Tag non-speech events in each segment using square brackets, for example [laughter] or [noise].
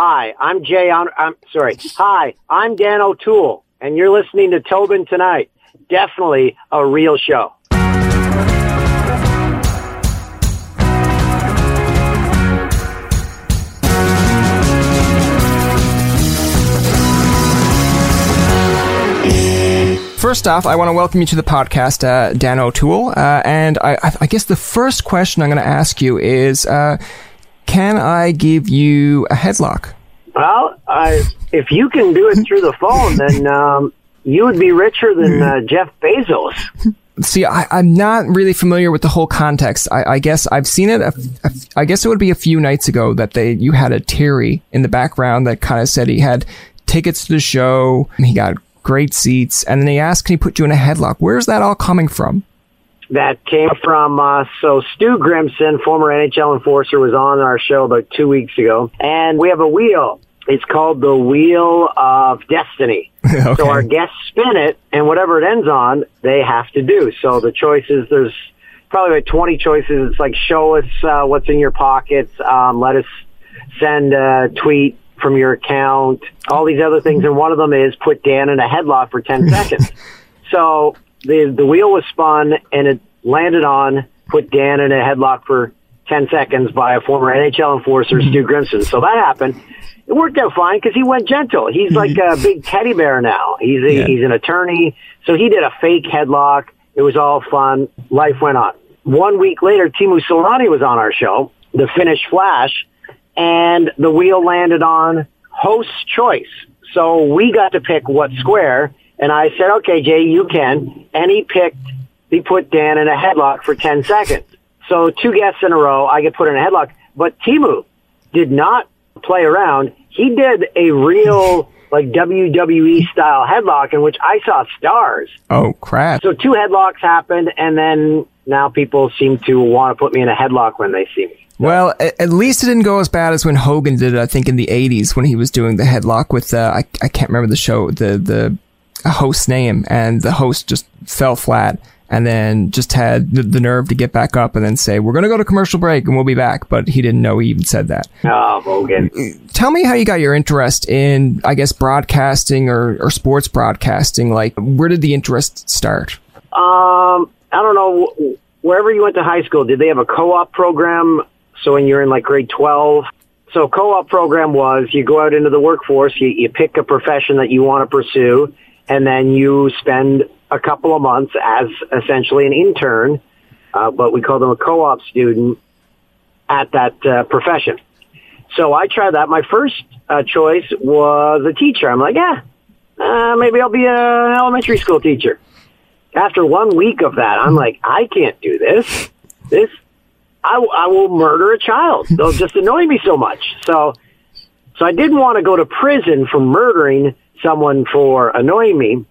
Hi, I'm Jay. I'm, sorry. Hi, I'm Dan O'Toole, and you're listening to Tobin Tonight. Definitely a real show. First off, I want to welcome you to the podcast, uh, Dan O'Toole. Uh, and I, I, guess the first question I'm going to ask you is uh, Can I give you a headlock? Well, I, if you can do it through the phone, then um, you would be richer than uh, Jeff Bezos. See, I, am not really familiar with the whole context. I, I guess I've seen it. A, a, I guess it would be a few nights ago that they you had a Terry in the background that kind of said he had tickets to the show. He got great seats, and then he asked, "Can he put you in a headlock?" Where's that all coming from? That came from uh, so Stu Grimson, former NHL enforcer, was on our show about two weeks ago, and we have a wheel. It's called the Wheel of Destiny. [laughs] okay. So our guests spin it, and whatever it ends on, they have to do. So the choices, there's probably like 20 choices. It's like show us uh, what's in your pockets, um, let us send a tweet from your account, all these other things. And one of them is put Dan in a headlock for 10 [laughs] seconds. So the, the wheel was spun and it landed on put Dan in a headlock for 10 seconds by a former NHL enforcer, Stu [laughs] Grimson. So that happened. It worked out fine because he went gentle. He's like a [laughs] big teddy bear now. He's a, yeah. he's an attorney. So he did a fake headlock. It was all fun. Life went on. One week later, Teemu Selanne was on our show, the Finnish Flash, and the wheel landed on host choice. So we got to pick what square, and I said, okay, Jay, you can. And he picked, he put Dan in a headlock for 10 seconds. So two guests in a row, I get put in a headlock. But Teemu did not play around. He did a real, [laughs] like WWE style headlock in which I saw stars. Oh, crap. So two headlocks happened, and then now people seem to want to put me in a headlock when they see me. Well, at least it didn't go as bad as when Hogan did it. I think in the '80s when he was doing the headlock with uh, I I can't remember the show the the host's name, and the host just fell flat, and then just had the, nerve to get back up and then say, "We're going to go to commercial break and we'll be back." But he didn't know he even said that. Oh, Hogan! Tell me how you got your interest in, I guess, broadcasting or or sports broadcasting. Like, where did the interest start? Um, I don't know. Wherever you went to high school, did they have a co-op program so when you're in like grade 12, so co-op program was you go out into the workforce, you, you pick a profession that you want to pursue, and then you spend a couple of months as essentially an intern, uh, but we call them a co-op student at that uh, profession. So I tried that. My first uh, choice was a teacher. I'm like, yeah, uh, maybe I'll be an elementary school teacher. After one week of that, I'm like, I can't do this. This I, I will murder a child. They'll just annoy me so much. So, so I didn't want to go to prison for murdering someone for annoying me.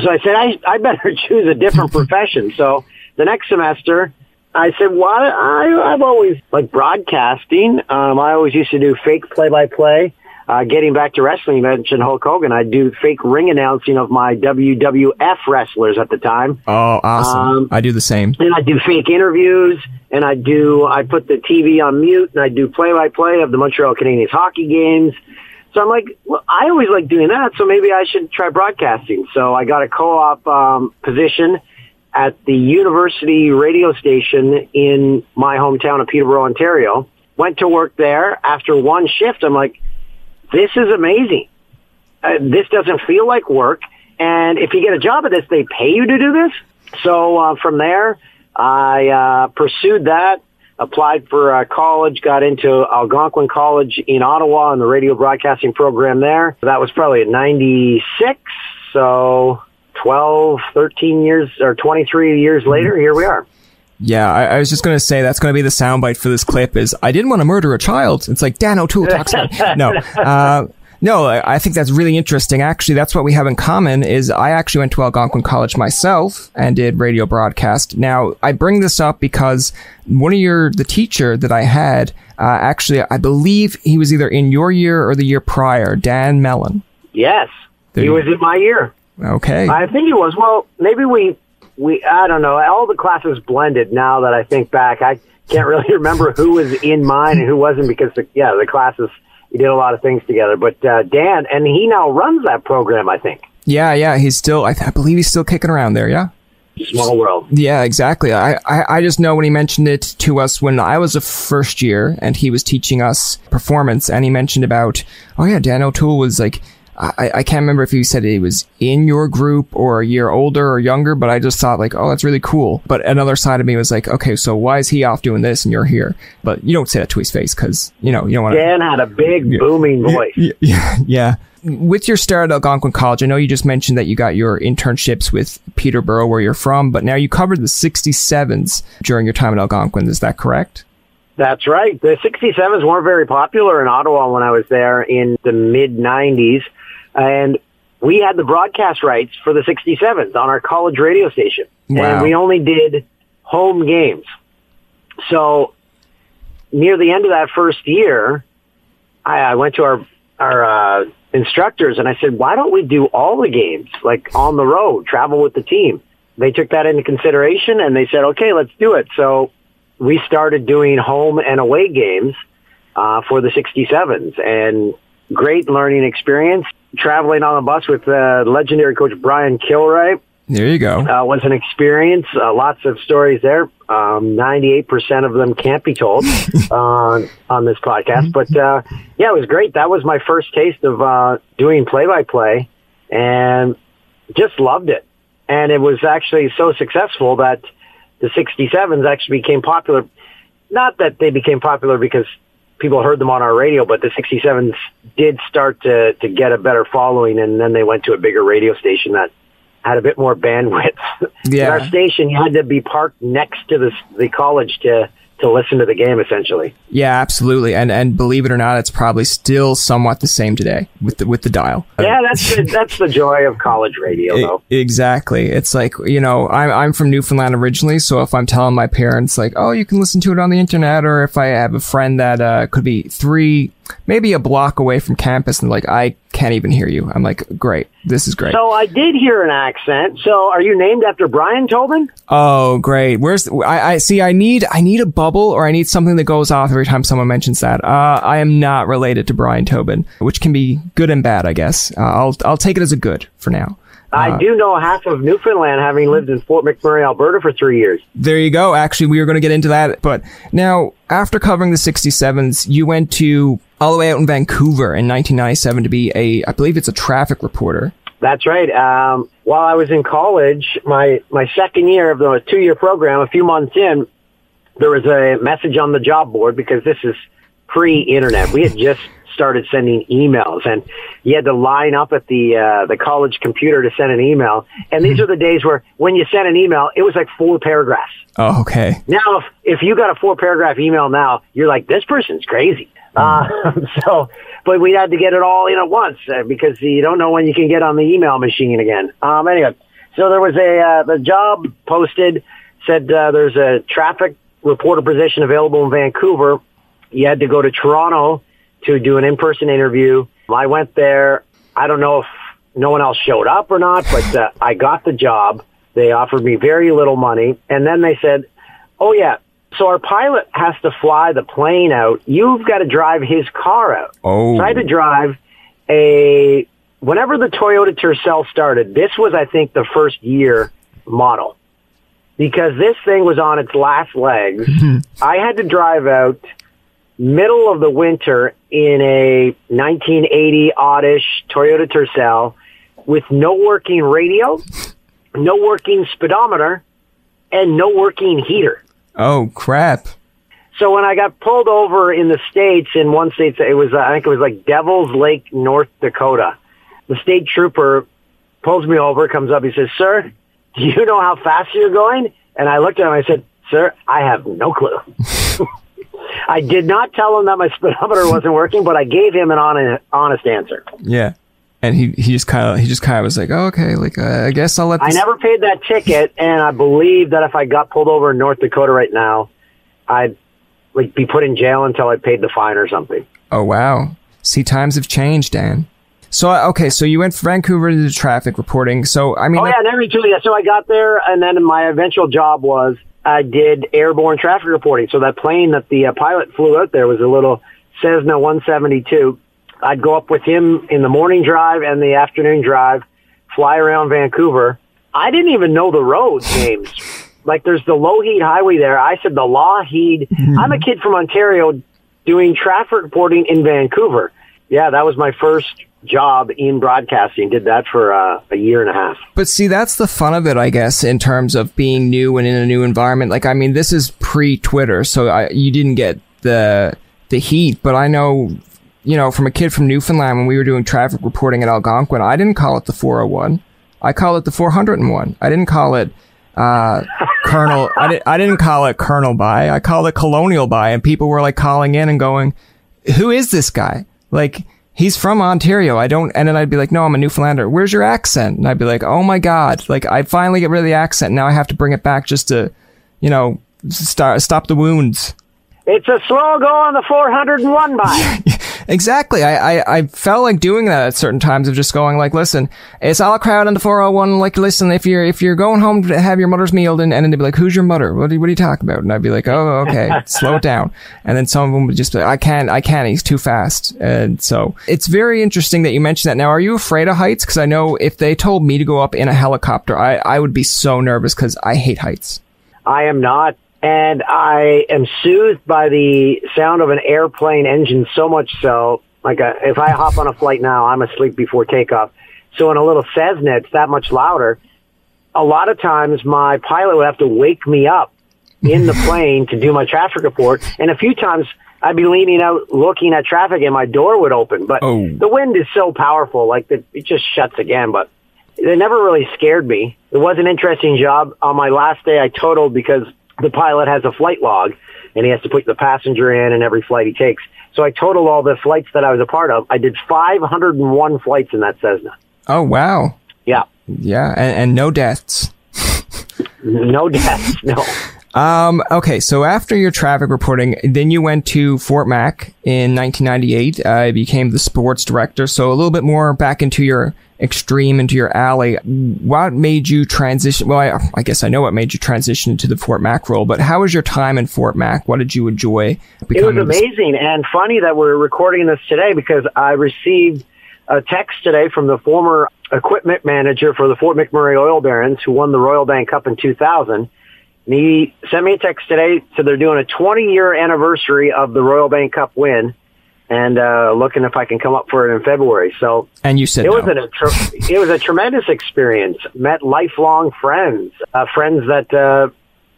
So I said, I, I better [laughs] choose a different [laughs] profession. So the next semester, I said, well, I, I've always like broadcasting. Um, I always used to do fake play by play uh, getting back to wrestling, you mentioned Hulk Hogan. I do fake ring announcing of my WWF wrestlers at the time. Oh, awesome! Um, I do the same. And I do fake interviews, and I do I put the TV on mute, and I do play by play of the Montreal Canadiens hockey games. So I'm like, well, I always like doing that, so maybe I should try broadcasting. So I got a co-op um, position at the university radio station in my hometown of Peterborough, Ontario. Went to work there. After one shift, I'm like, this is amazing. Uh, this doesn't feel like work. And if you get a job at this, they pay you to do this. So uh, from there, I uh, pursued that, applied for uh, college, got into Algonquin College in Ottawa in the radio broadcasting program there. That was probably at 96. So 12, 13 years or 23 years later, here we are. Yeah, I, I, was just going to say that's going to be the soundbite for this clip. Is I didn't want to murder a child. It's like Dan O'Toole talks about. No, uh, no, I think that's really interesting. Actually, that's what we have in common. Is I actually went to Algonquin College myself and did radio broadcast. Now, I bring this up because one of your the teacher that I had uh, actually, I believe he was either in your year or the year prior. Dan Mellon. Yes, there he was in my year. Okay. I think he was. Well, maybe we we I don't know. All the classes blended. Now that I think back, I can't really [laughs] remember who was in mine and who wasn't because the, yeah, the classes we did a lot of things together. But uh, Dan, and he now runs that program, I think. Yeah, yeah, he's still. I, th- I believe he's still kicking around there. Yeah. Small world. Yeah, exactly. I, I, I just know when he mentioned it to us when I was a first year and he was teaching us performance and he mentioned about, oh yeah, Dan O'Toole was like, I, I can't remember if he said he was in your group or a year older or younger, but I just thought like, oh, that's really cool. But another side of me was like, okay, so why is he off doing this and you're here? But you don't say that to his face because, you know, you don't want to. Dan had a big yeah, booming voice. Yeah, yeah. With your start at Algonquin College, I know you just mentioned that you got your internships with Peterborough where you're from, but now you covered the 67s during your time at Algonquin. Is that correct? That's right. The 67s weren't very popular in Ottawa when I was there in the mid 90s. And we had the broadcast rights for the 67s on our college radio station. Wow. And we only did home games. So near the end of that first year, I, I went to our, our, uh, instructors and I said, why don't we do all the games like on the road, travel with the team? They took that into consideration and they said, okay, let's do it. So we started doing home and away games, uh, for the 67s and great learning experience traveling on the bus with uh, legendary coach Brian Kilrea. There you go. Uh, was an experience. Uh, lots of stories there. Um, 98% of them can't be told [laughs] on on this podcast. But uh, yeah, it was great. That was my first taste of uh, doing play by play and just loved it. And it was actually so successful that the 67s actually became popular. Not that they became popular because people heard them on our radio, but the 67s did start to, to get a better following, and then they went to a bigger radio station that had a bit more bandwidth. [laughs] Yeah. our station, you had to be parked next to the, the college to to listen to the game essentially. Yeah, absolutely. And and believe it or not, it's probably still somewhat the same today with the with the dial. Yeah, that's the, that's the joy of college radio though. It, exactly. It's like, you know, I'm I'm from Newfoundland originally, so if I'm telling my parents like, "Oh, you can listen to it on the internet," or if I have a friend that uh, could be 3 maybe a block away from campus and like I can't even hear you. I'm like, great, this is great. So I did hear an accent. So are you named after Brian Tobin? Oh, great. Where's I, I see? I need I need a bubble or I need something that goes off every time someone mentions that. Uh, I am not related to Brian Tobin, which can be good and bad, I guess. Uh, I'll I'll take it as a good for now. I uh, do know half of Newfoundland, having lived in Fort McMurray, Alberta for three years. There you go. Actually, we were going to get into that. But now, after covering the 67s, you went to all the way out in Vancouver in 1997 to be a, I believe it's a traffic reporter. That's right. Um, while I was in college, my, my second year of the two year program, a few months in, there was a message on the job board because this is pre-internet. We had just started sending emails and you had to line up at the uh, the college computer to send an email. And these are the days where when you sent an email, it was like four paragraphs. Oh, okay. Now, if, if you got a four paragraph email now, you're like, this person's crazy. Uh, [laughs] so, but we had to get it all in at once uh, because you don't know when you can get on the email machine again. Um, anyway, so there was a uh, the job posted said uh, there's a traffic reporter position available in Vancouver. You had to go to Toronto to do an in-person interview. I went there. I don't know if no one else showed up or not, but uh, I got the job. They offered me very little money. And then they said, oh yeah, so our pilot has to fly the plane out. You've got to drive his car out. Oh. So I had to drive a, whenever the Toyota Tercel started, this was, I think, the first year model because this thing was on its last legs. Mm-hmm. I had to drive out middle of the winter in a 1980 oddish Toyota Tercel with no working radio, no working speedometer, and no working heater. Oh crap. So when I got pulled over in the states, in one state, it was uh, I think it was like Devil's Lake, North Dakota. The state trooper pulls me over, comes up, he says, "Sir, do you know how fast you're going? And I looked at him, I said, sir, I have no clue. [laughs] I did not tell him that my speedometer wasn't working, but I gave him an honest, honest answer. Yeah. And he, he just kind of he just kind of was like, oh, okay, like uh, I guess I'll let. This- I never paid that ticket, and I believe that if I got pulled over in North Dakota right now, I'd like be put in jail until I paid the fine or something. Oh wow! See, times have changed, Dan. So okay, so you went from Vancouver to traffic reporting. So I mean, oh yeah, never Julia. So I got there, and then my eventual job was I did airborne traffic reporting. So that plane that the uh, pilot flew out there was a little Cessna 172, I'd go up with him in the morning drive and the afternoon drive, fly around Vancouver. I didn't even know the roads [laughs] names. Like there's the Lougheed Highway there. I said the Lougheed. I'm a kid from Ontario doing traffic reporting in Vancouver. Yeah, that was my first job in broadcasting. Did that for uh, a year and a half. But see, that's the fun of it, I guess, in terms of being new and in a new environment. Like, I mean, this is pre-Twitter, so I, you didn't get the the heat. But I know, you know, from a kid from Newfoundland when we were doing traffic reporting at Algonquin, I didn't call it the 401. I call it the 401. I didn't call it uh, [laughs] Colonel. I, di- I didn't call it Colonel by. I called it Colonial by, and people were like calling in and going, "Who is this guy?" Like he's from Ontario. I don't. And then I'd be like, "No, I'm a Newfoundlander. Where's your accent?" And I'd be like, "Oh my god!" Like I finally get rid of the accent. Now I have to bring it back just to, you know, start, stop the wounds. It's a slow go on the 401 by. [laughs] exactly. I, I, I felt like doing that at certain times of just going like, listen, it's all crowd on the 401. Like, listen, if you're, if you're going home to have your mother's meal, and, and then they'd be like, who's your mother? What are, what are you talking about? And I'd be like, oh, okay, [laughs] slow it down. And then some of them would just be like, I can't, I can't, he's too fast. And so it's very interesting that you mentioned that. Now, are you afraid of heights? Cause I know if they told me to go up in a helicopter, I, I would be so nervous because I hate heights. I am not and I am soothed by the sound of an airplane engine so much so, like a, if I hop on a flight now, I'm asleep before takeoff. So in a little Cessna, it's that much louder. A lot of times my pilot would have to wake me up in the [laughs] plane to do my traffic report. And a few times I'd be leaning out looking at traffic and my door would open. But oh. the wind is so powerful, like the, it just shuts again. But it never really scared me. It was an interesting job. On my last day, I totaled because the pilot has a flight log and he has to put the passenger in and every flight he takes. So I totaled all the flights that I was a part of. I did 501 flights in that Cessna. Oh, wow. Yeah. Yeah. And, and no deaths. [laughs] no deaths. No. Um, okay, so after your traffic reporting, then you went to Fort Mac in 1998. Uh, became the sports director. So a little bit more back into your extreme, into your alley. What made you transition? Well, I, I guess I know what made you transition to the Fort Mac role, but how was your time in Fort Mac? What did you enjoy? It was amazing and funny that we're recording this today because I received a text today from the former equipment manager for the Fort McMurray Oil Barons who won the Royal Bank Cup in 2000 and he sent me a text today. So they're doing a 20 year anniversary of the Royal Bank Cup win, and uh, looking if I can come up for it in February. So and you said it no. was a tr- it was a tremendous experience. Met lifelong friends, uh, friends that uh,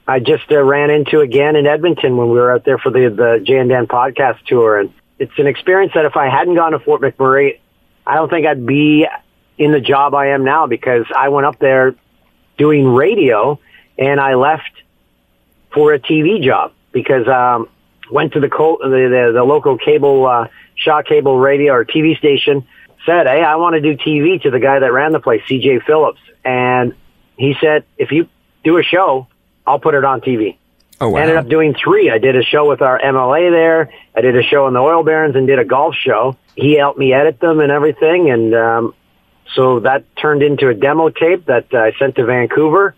I just uh, ran into again in Edmonton when we were out there for the the Jay and Dan podcast tour, and it's an experience that if I hadn't gone to Fort McMurray, I don't think I'd be in the job I am now because I went up there doing radio and I left for a TV job because um, went to the, co- the, the the local cable uh, Shaw Cable Radio or TV station. Said, "Hey, I want to do TV." To the guy that ran the place, C.J. Phillips, and he said, "If you do a show, I'll put it on TV." Oh, wow. I ended up doing three. I did a show with our MLA there. I did a show on the Oil Barons and did a golf show. He helped me edit them and everything, and um, so that turned into a demo tape that uh, I sent to Vancouver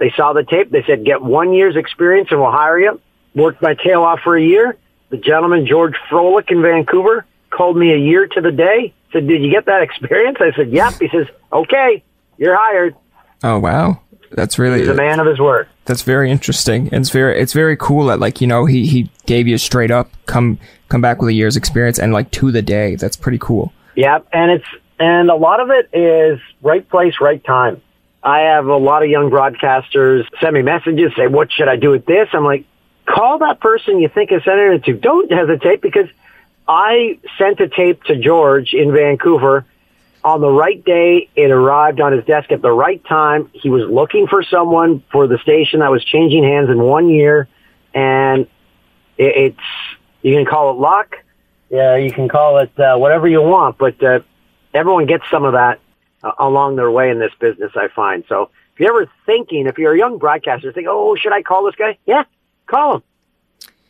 they saw the tape. They said, get one year's experience and we'll hire you. Worked my tail off for a year. The gentleman, George Froelich in Vancouver, called me a year to the day. Said, did you get that experience? I said, yep. He says, okay, you're hired. Oh, wow. That's really He's a man of his word. That's very interesting. And it's very it's very cool that like, you know, he he gave you straight up come come back with a year's experience and like to the day. That's pretty cool. Yep, and it's and a lot of it is right place, right time. I have a lot of young broadcasters send me messages, say, what should I do with this? I'm like, call that person you think is sending it to. Don't hesitate because I sent a tape to George in Vancouver on the right day. It arrived on his desk at the right time. He was looking for someone for the station that was changing hands in one year. And it's, you can call it luck. Yeah, you can call it uh, whatever you want, but uh, everyone gets some of that uh, along their way in this business, I find. So if you're ever thinking, if you're a young broadcaster, think, oh, should I call this guy? Yeah, call him.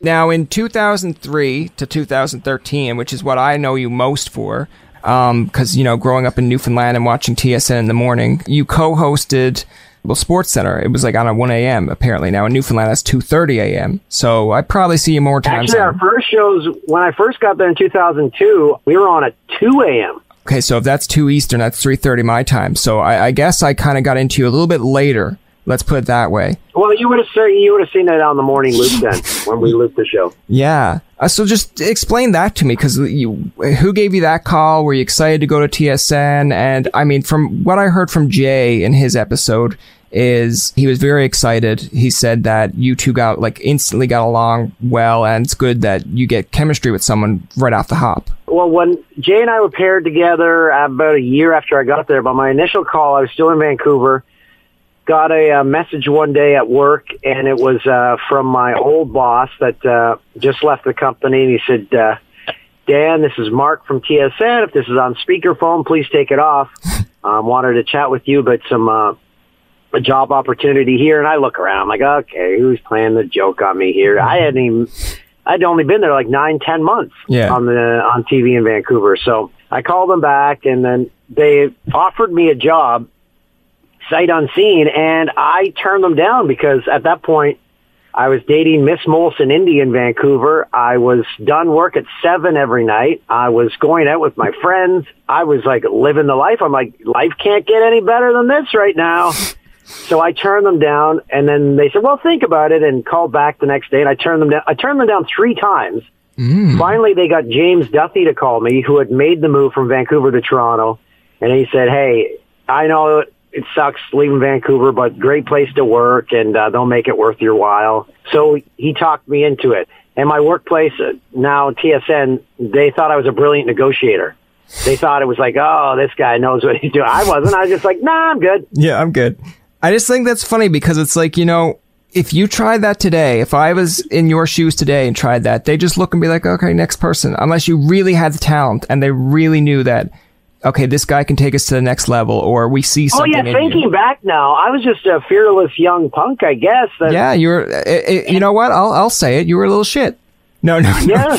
Now, in 2003 to 2013, which is what I know you most for, because, um, you know, growing up in Newfoundland and watching TSN in the morning, you co hosted well, Sports Center. It was like on a 1 a.m. apparently. Now in Newfoundland, that's 2:30 a.m. So I probably see you more times. Actually, our first shows when I first got there in 2002, we were on at 2 a.m. Okay, so if that's 2 Eastern, that's 3:30 my time. So I, I guess I kind of got into you a little bit later. Let's put it that way. Well, you would have seen you would have seen that on the morning loop then [laughs] when we looped the show. Yeah. Uh, so just explain that to me because who gave you that call? Were you excited to go to TSN? And I mean, from what I heard from Jay in his episode, is he was very excited. He said that you two got like instantly got along well, and it's good that you get chemistry with someone right off the hop. Well, when Jay and I were paired together about a year after I got there, but my initial call, I was still in Vancouver got a, a message one day at work, and it was uh, from my old boss that uh, just left the company, and he said, uh, "Dan, this is Mark from TSN. If this is on speakerphone, please take it off. I [laughs] um, wanted to chat with you about some uh, a job opportunity here." And I look around, I'm like, "Okay, who's playing the joke on me here?" I hadn't even. I'd only been there like nine, ten months yeah. on the on TV in Vancouver. So I called them back, and then they offered me a job sight unseen, and I turned them down because at that point I was dating Miss Molson Indy in Vancouver. I was done work at seven every night. I was going out with my friends. I was like living the life. I'm like, life can't get any better than this right now. [laughs] So I turned them down, and then they said, "Well, think about it," and called back the next day. And I turned them down. I turned them down three times. Mm. Finally, they got James Duffy to call me, who had made the move from Vancouver to Toronto, and he said, "Hey, I know it sucks leaving Vancouver, but great place to work, and uh, they'll make it worth your while. So he talked me into it. And my workplace uh, now, TSN, they thought I was a brilliant negotiator. They thought it was like, oh, this guy knows what he's doing. I wasn't. I was just like, nah, I'm good. Yeah, I'm good. I just think that's funny because it's like, you know, if you tried that today, if I was in your shoes today and tried that, they just look and be like, okay, next person. Unless you really had the talent and they really knew that okay, this guy can take us to the next level, or we see something. Oh yeah, thinking you. back now, I was just a fearless young punk, I guess. Yeah, you're. It, eh, it, eh, you know what? I'll I'll say it. You were a little shit. No, no, no. Yeah,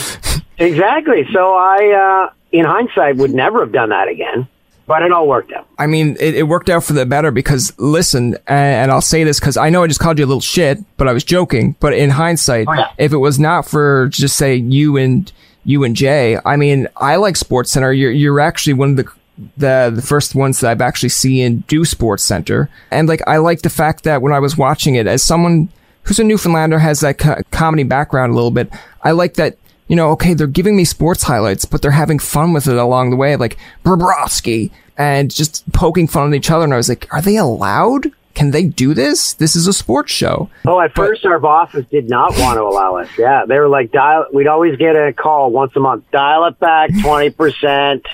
exactly. So I, uh, in hindsight, would never have done that again. But it all worked out. I mean, it, it worked out for the better because listen, and, and I'll say this because I know I just called you a little shit, but I was joking. But in hindsight, oh, yeah. if it was not for just say you and you and Jay. I mean, I like Sports Center. You're you're actually one of the the the first ones that I've actually seen do Sports Center, and like I like the fact that when I was watching it, as someone who's a Newfoundlander has that co- comedy background a little bit, I like that. You know, okay, they're giving me sports highlights, but they're having fun with it along the way, like Bobrovsky, and just poking fun at each other. And I was like, are they allowed? can they do this? This is a sports show. Oh, at but, first our bosses did not want to allow us. Yeah, they were like, dial. We'd always get a call once a month. Dial it back [laughs] twenty percent.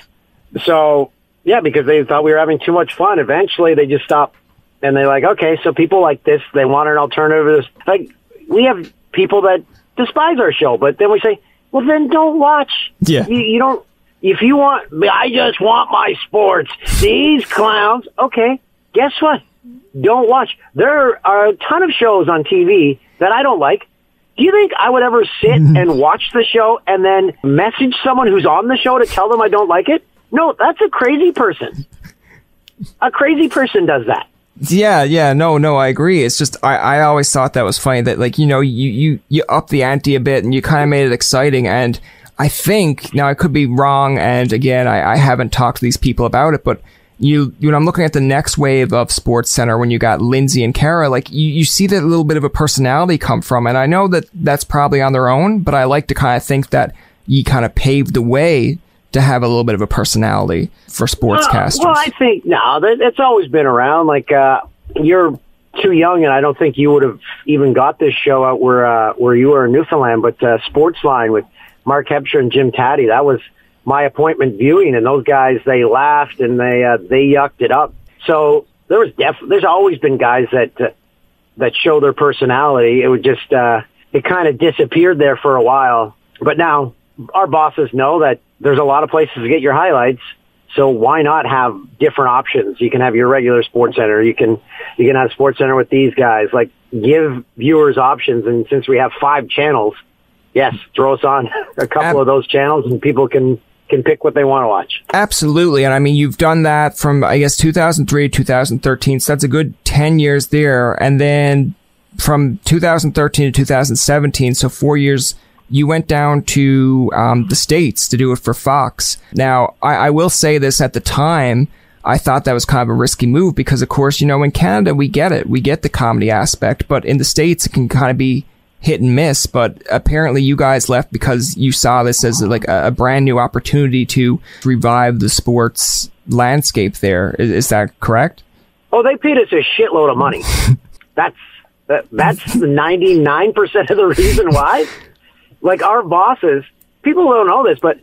So yeah, because they thought we were having too much fun. Eventually, they just stopped, and they're like, okay, so people like this, they want an alternative. To this. Like we have people that despise our show, but then we say, well, then don't watch. Yeah, you, you don't. If you want, I just want my sports. These clowns. Okay, guess what? don't watch. There are a ton of shows on TV that I don't like. Do you think I would ever sit [laughs] and watch the show and then message someone who's on the show to tell them I don't like it? No, that's a crazy person. A crazy person does that. Yeah, yeah, no, no, I agree. It's just I, I always thought that was funny that like you know you you you up the ante a bit and you kind of made it exciting and I think now I could be wrong and again I, I haven't talked to these people about it but you, when I'm looking at the next wave of Sports Center, when you got Lindsay and Kara, like you, you see that little bit of a personality come from. And I know that that's probably on their own, but I like to kind of think that you kind of paved the way to have a little bit of a personality for sportscasters. Well, well I think no, that, it's always been around. Like uh, you're too young, and I don't think you would have even got this show out where uh, where you were in Newfoundland. But uh, Sportsline with Mark Hebscher and Jim Tatti, that was my appointment viewing, and those guys they laughed and they uh, they yucked it up. So there was def- there's always been guys that uh, that show their personality. It would just uh, it kind of disappeared there for a while, but now our bosses know that there's a lot of places to get your highlights. So why not have different options? You can have your regular sports center. You can you can have sports center with these guys. Like give viewers options. And since we have five channels, yes, throw us on [laughs] a couple of those channels, and people can can pick what they want to watch. Absolutely. And I mean, you've done that from, I guess, 2003 to 2013. So that's a good 10 years there. And then from 2013 to 2017, so four years, you went down to um, the States to do it for Fox. Now, I, I will say this at the time, I thought that was kind of a risky move because, of course, you know, in Canada, we get it. We get the comedy aspect, but in the States, it can kind of be hit and miss, but apparently you guys left because you saw this as like a, a brand new opportunity to revive the sports landscape there. Is, is, that correct? Oh, they paid us a shitload of money. [laughs] that's that, that's ninety nine percent of the reason why. Like our bosses, people don't know this, but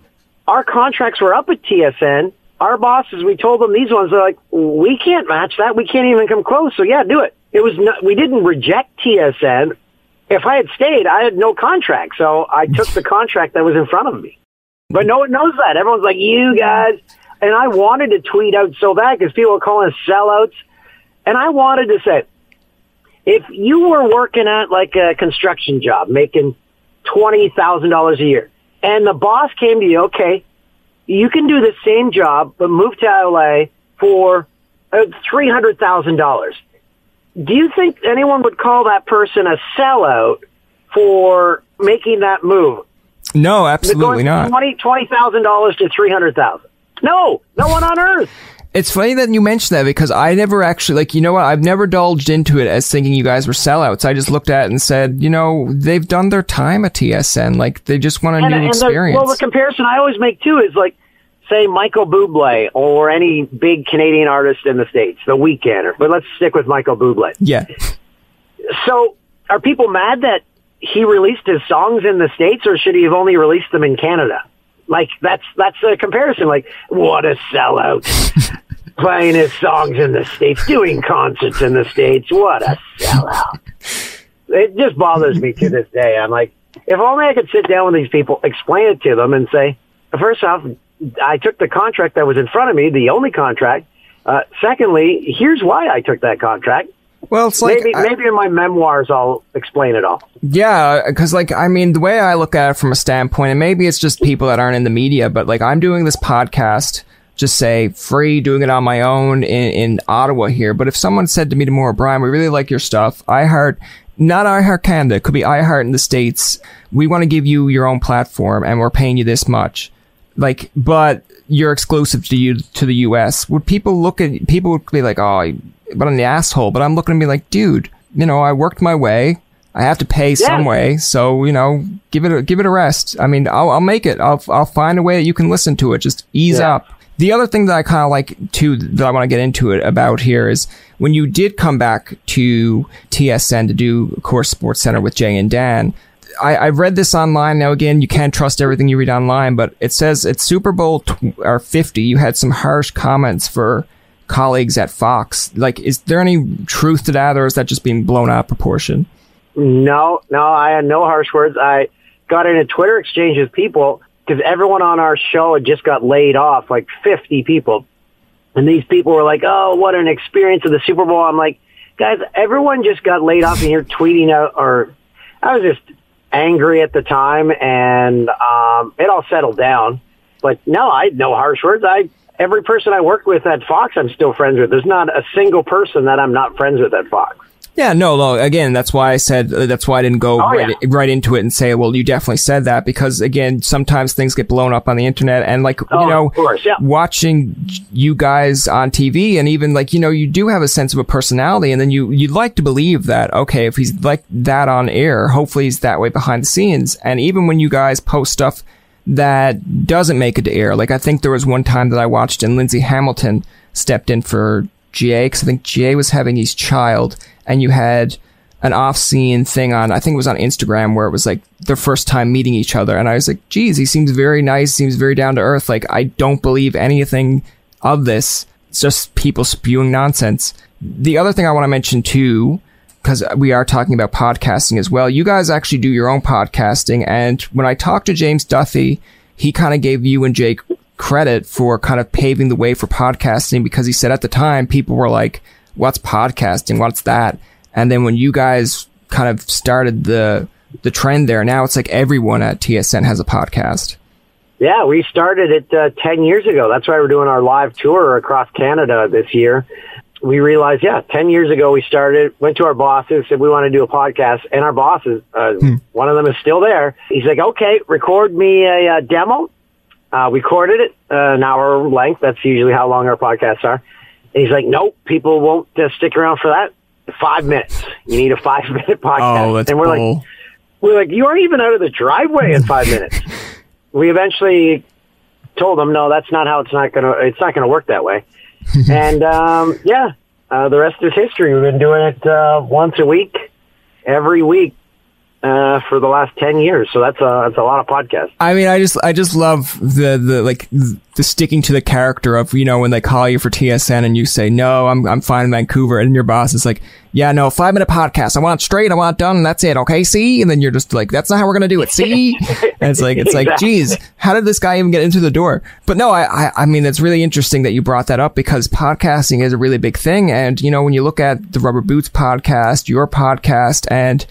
our contracts were up at TSN. Our bosses, we told them these ones, they're like, we can't match that. We can't even come close. So yeah, do it. It was not, we didn't reject TSN if I had stayed, I had no contract. So I took the contract that was in front of me. But no one knows that. Everyone's like, you guys. And I wanted to tweet out so bad because people are calling us sellouts. And I wanted to say, if you were working at like a construction job, making $20,000 a year, and the boss came to you, okay, you can do the same job, but move to LA for uh, $300,000 do you think anyone would call that person a sellout for making that move? No, absolutely not. Twenty twenty thousand dollars to three hundred thousand. No, no one on earth. It's funny that you mentioned that because I never actually like you know what I've never indulged into it as thinking you guys were sellouts. I just looked at it and said, you know, they've done their time at TSN. Like they just want a and, new and experience. The, well, the comparison I always make too is like say Michael Bublé or any big Canadian artist in the States, The Weeknd, but let's stick with Michael Bublé. Yeah. So are people mad that he released his songs in the States or should he have only released them in Canada? Like that's, that's a comparison. Like what a sellout. [laughs] Playing his songs in the States, doing concerts in the States. What a sellout. It just bothers me to this day. I'm like, if only I could sit down with these people, explain it to them and say, first off, I took the contract that was in front of me, the only contract. Uh, secondly, here's why I took that contract. Well, it's like maybe, I, maybe in my memoirs I'll explain it all. Yeah, because like I mean, the way I look at it from a standpoint, and maybe it's just people that aren't in the media, but like I'm doing this podcast, just say free, doing it on my own in, in Ottawa here. But if someone said to me tomorrow, Brian, we really like your stuff, I heart not iHeart Canada, it could be iHeart in the States. We want to give you your own platform and we're paying you this much like, but you're exclusive to you to the U.S. Would people look at people would be like, oh, but I'm the asshole. But I'm looking at be like, dude, you know, I worked my way. I have to pay yeah. some way, so you know, give it a, give it a rest. I mean, I'll, I'll make it. I'll I'll find a way that you can listen to it. Just ease yeah. up. The other thing that I kind of like too that I want to get into it about here is when you did come back to TSN to do, course, Sports Center with Jay and Dan. I, I read this online. Now again, you can't trust everything you read online, but it says at Super Bowl or 50, you had some harsh comments for colleagues at Fox. Like, is there any truth to that, or is that just being blown out of proportion? No, no, I had no harsh words. I got in a Twitter exchange with people because everyone on our show had just got laid off, like 50 people. And these people were like, oh, what an experience of the Super Bowl. I'm like, guys, everyone just got laid off and you're tweeting out, or I was just angry at the time, and um, it all settled down. But no, I had no harsh words. I every person I work with at Fox, I'm still friends with. There's not a single person that I'm not friends with at Fox. Yeah, no, no. Again, that's why I said uh, that's why I didn't go oh, right, yeah. right into it and say, well, you definitely said that because again, sometimes things get blown up on the internet and like oh, you know, course, yeah. watching you guys on TV and even like you know, you do have a sense of a personality and then you you'd like to believe that okay, if he's like that on air, hopefully he's that way behind the scenes. And even when you guys post stuff that doesn't make it to air, like I think there was one time that I watched and Lindsay Hamilton stepped in for Jay because I think Jay was having his child and you had an off scene thing on, I think it was on Instagram where it was like their first time meeting each other. And I was like, geez, he seems very nice, seems very down to earth. Like, I don't believe anything of this. It's just people spewing nonsense. The other thing I want to mention too, because we are talking about podcasting as well, you guys actually do your own podcasting. And when I talked to James Duffy he kind of gave you and Jake credit for kind of paving the way for podcasting because he said at the time people were like, what's podcasting? What's that? And then when you guys kind of started the the trend there, now it's like everyone at TSN has a podcast. Yeah, we started it uh, 10 years ago. That's why we're doing our live tour across Canada this year. We realized, yeah, 10 years ago we started, went to our bosses, said we want to do a podcast, and our bosses, uh, hmm. one of them is still there. He's like, okay, record me a, a demo. Uh, we recorded it uh, an hour length. That's usually how long our podcasts are. And he's like, nope, people won't uh, stick around for that. Five minutes. You need a five [laughs] minute podcast. Oh, that's and we're cool. like, we're like, you aren't even out of the driveway in five [laughs] minutes. we eventually told them, no, that's not how it's not gonna. It's not gonna work that way. [laughs] and um, yeah, uh, the rest is history. We've been doing it uh, once a week, every week uh, for the last 10 years. So that's a, that's a lot of podcasts. I mean, I just, I just love the, the, like, the sticking to the character of, you know, when they call you for TSN and you say, no, I'm, I'm fine in Vancouver. And your boss is like, yeah, no, five minute podcast. I want straight. I want done. And that's it. Okay. See? And then you're just like, that's not how we're going to do it. See? [laughs] and it's like, it's exactly. like, geez, how did this guy even get into the door? But no, I, I, I mean, it's really interesting that you brought that up because podcasting is a really big thing. And, you know, when you look at the Rubber Boots podcast, your podcast, and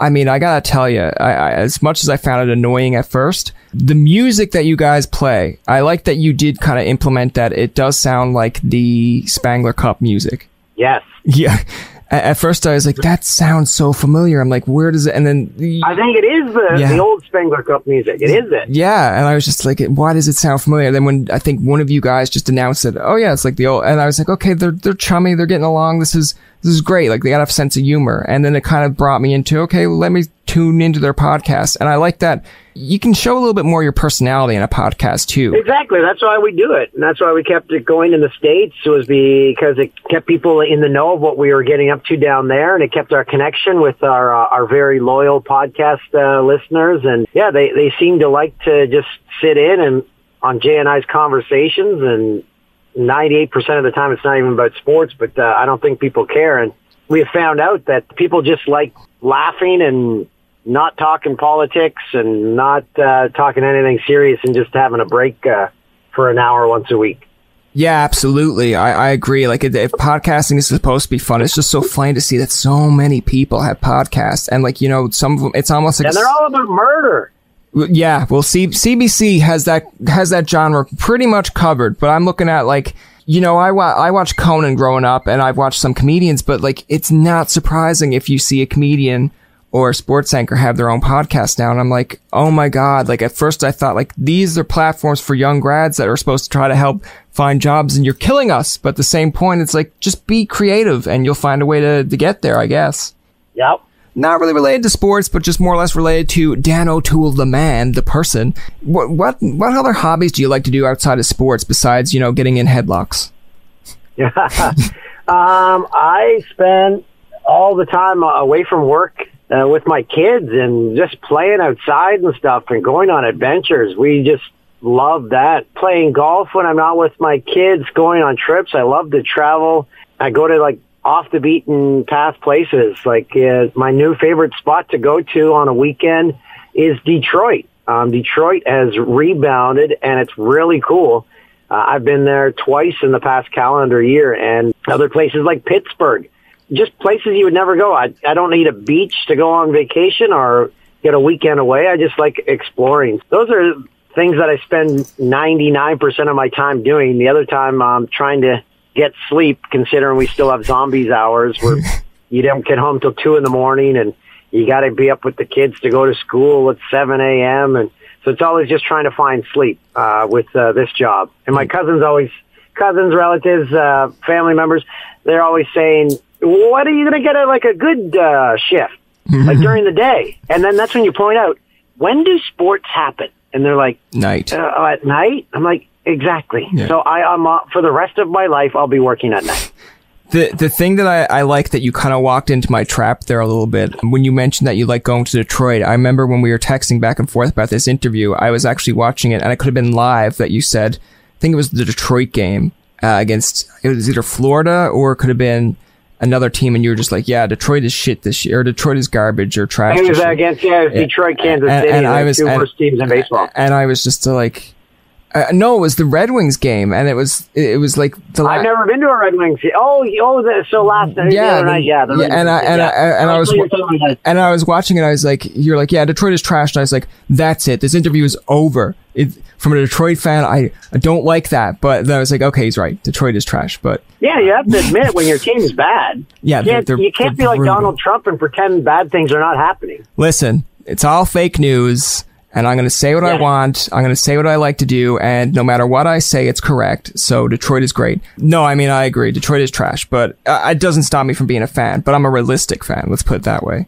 I mean, I gotta tell you, I, I, as much as I found it annoying at first, the music that you guys play, I like that you did kind of implement that. It does sound like the Spengler Cup music. Yes. [laughs] Yeah at first I was like, that sounds so familiar. I'm like, where does it? And then I think it is the, yeah. the old Spengler Cup music. It is it. Yeah, and I was just like, why does it sound familiar? Then when I think one of you guys just announced it, oh yeah, it's like the old, and I was like, okay, they're they're chummy, they're getting along. This is this is great. Like they got a sense of humor, and then it kind of brought me into okay, let me tune into their podcast, and I like that you can show a little bit more of your personality in a podcast too. Exactly. That's why we do it. And that's why we kept it going in the States was because it kept people in the know of what we were getting up to down there and it kept our connection with our, uh, our very loyal podcast, uh, listeners. And yeah, they, they seem to like to just sit in and on Jay and I's conversations and 98% of the time it's not even about sports, but uh, I don't think people care. And we have found out that people just like laughing and not talking politics and not uh, talking anything serious and just having a break uh, for an hour once a week. Yeah, absolutely. I, I agree. Like, if podcasting is supposed to be fun, it's just so funny to see that so many people have podcasts, and like you know, some of them, it's almost like and they're all about murder. Yeah, well, C- CBC has that has that genre pretty much covered, but I'm looking at like you know, I wa- I watched Conan growing up, and I've watched some comedians, but like it's not surprising if you see a comedian or sports anchor have their own podcast now. And I'm like, oh my God. Like at first I thought like these are platforms for young grads that are supposed to try to help find jobs and you're killing us. But at the same point, it's like, just be creative and you'll find a way to, to get there, I guess. Yep. Not really related to sports, but just more or less related to Dan O'Toole, the man, the person. What, what, what other hobbies do you like to do outside of sports besides, you know, getting in headlocks? Yeah. [laughs] um, I spend all the time away from work uh, with my kids and just playing outside and stuff and going on adventures. We just love that. Playing golf when I'm not with my kids, going on trips. I love to travel. I go to like off the beaten path places. Like uh, my new favorite spot to go to on a weekend is Detroit. Um, Detroit has rebounded and it's really cool. Uh, I've been there twice in the past calendar year and other places like Pittsburgh just places you would never go. I I don't need a beach to go on vacation or get a weekend away. I just like exploring. Those are things that I spend 99% of my time doing. The other time I'm trying to get sleep considering we still have zombies hours where [laughs] you don't get home till two in the morning and you got to be up with the kids to go to school at 7 a.m. And so it's always just trying to find sleep, uh, with, uh, this job. And my cousins always, cousins, relatives, uh, family members, they're always saying, what are you going to get a, like a good uh, shift, like during the day? And then that's when you point out, when do sports happen? And they're like, night. Uh, at night? I'm like, exactly. Yeah. So I, I'm uh, for the rest of my life, I'll be working at night. The the thing that I, I like that you kind of walked into my trap there a little bit when you mentioned that you like going to Detroit. I remember when we were texting back and forth about this interview, I was actually watching it and it could have been live that you said, I think it was the Detroit game uh, against, it was either Florida or it could have been another team and you were just like, yeah, Detroit is shit this year, or Detroit is garbage or trash. It was against yeah, was Detroit, Kansas City, and, and I was two and, worst teams in baseball. And I was just like, uh, no, it was the Red Wings game, and it was it was like the. La- I've never been to a Red Wings. Oh, oh, the, so last night, yeah, the night, yeah, yeah, and I and, yeah. I and I was and I was watching it. I was like, you're like, yeah, Detroit is trash, and I was like, that's it. This interview is over it, from a Detroit fan, I, I don't like that. But then I was like, okay, he's right. Detroit is trash. But yeah, you have to admit when your team is bad. Yeah, you can't, they're, they're, you can't be like brutal. Donald Trump and pretend bad things are not happening. Listen, it's all fake news and I'm going to say what yeah. I want. I'm going to say what I like to do, and no matter what I say, it's correct. So Detroit is great. No, I mean I agree. Detroit is trash, but uh, it doesn't stop me from being a fan. But I'm a realistic fan. Let's put it that way.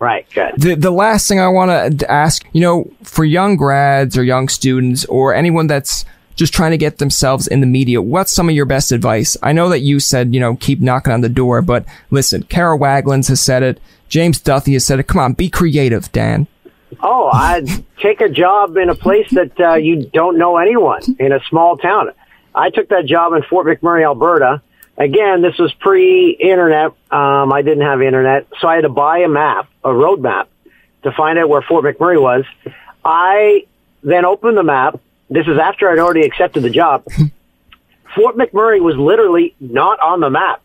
Right. Good. The the last thing I want to ask, you know, for young grads or young students or anyone that's just trying to get themselves in the media, what's some of your best advice? I know that you said, you know, keep knocking on the door, but listen, Kara Waglands has said it. James Duthie has said it. Come on, be creative, Dan. Oh, I'd [laughs] take a job in a place that uh, you don't know anyone in a small town. I took that job in Fort McMurray, Alberta. Again, this was pre-internet. Um, I didn't have internet, so I had to buy a map, a road map, to find out where Fort McMurray was. I then opened the map. This is after I'd already accepted the job. [laughs] Fort McMurray was literally not on the map.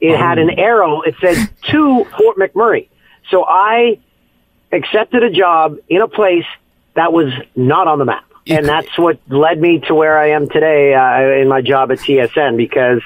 It had an arrow. It said to Fort McMurray. So I accepted a job in a place that was not on the map. And that's what led me to where I am today uh, in my job at TSN because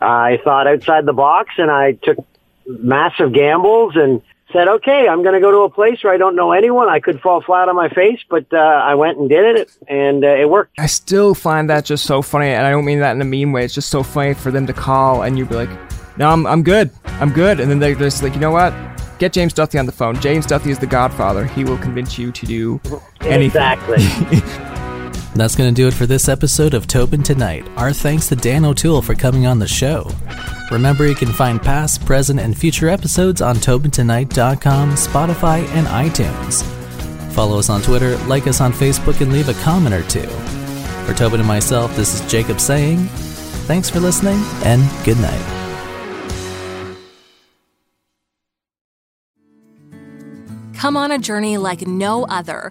I thought outside the box and I took massive gambles and said, okay, I'm going to go to a place where I don't know anyone. I could fall flat on my face, but uh, I went and did it, and uh, it worked. I still find that just so funny, and I don't mean that in a mean way. It's just so funny for them to call and you'd be like, no, I'm, I'm good. I'm good. And then they're just like, you know what? Get James Duthie on the phone. James Duthie is the godfather. He will convince you to do [laughs] anything. Exactly. [laughs] That's going to do it for this episode of Tobin Tonight. Our thanks to Dan O'Toole for coming on the show. Remember, you can find past, present, and future episodes on TobinTonight.com, Spotify, and iTunes. Follow us on Twitter, like us on Facebook, and leave a comment or two. For Tobin and myself, this is Jacob saying, thanks for listening, and good night. Come on a journey like no other,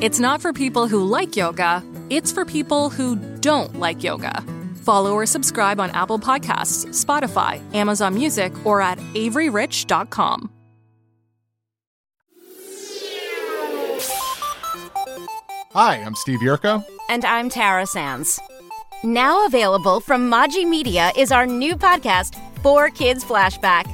It's not for people who like yoga, it's for people who don't like yoga. Follow or subscribe on Apple Podcasts, Spotify, Amazon Music, or at AveryRich.com. Hi, I'm Steve Yerko. And I'm Tara Sands. Now available from Maji Media is our new podcast, 4Kids Flashback.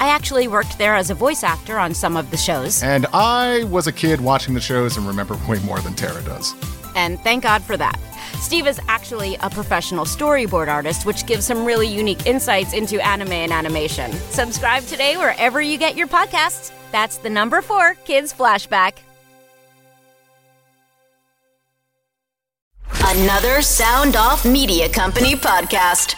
I actually worked there as a voice actor on some of the shows. And I was a kid watching the shows and remember way more than Tara does. And thank God for that. Steve is actually a professional storyboard artist, which gives some really unique insights into anime and animation. Subscribe today wherever you get your podcasts. That's the number four Kids Flashback. Another Sound Off Media Company podcast.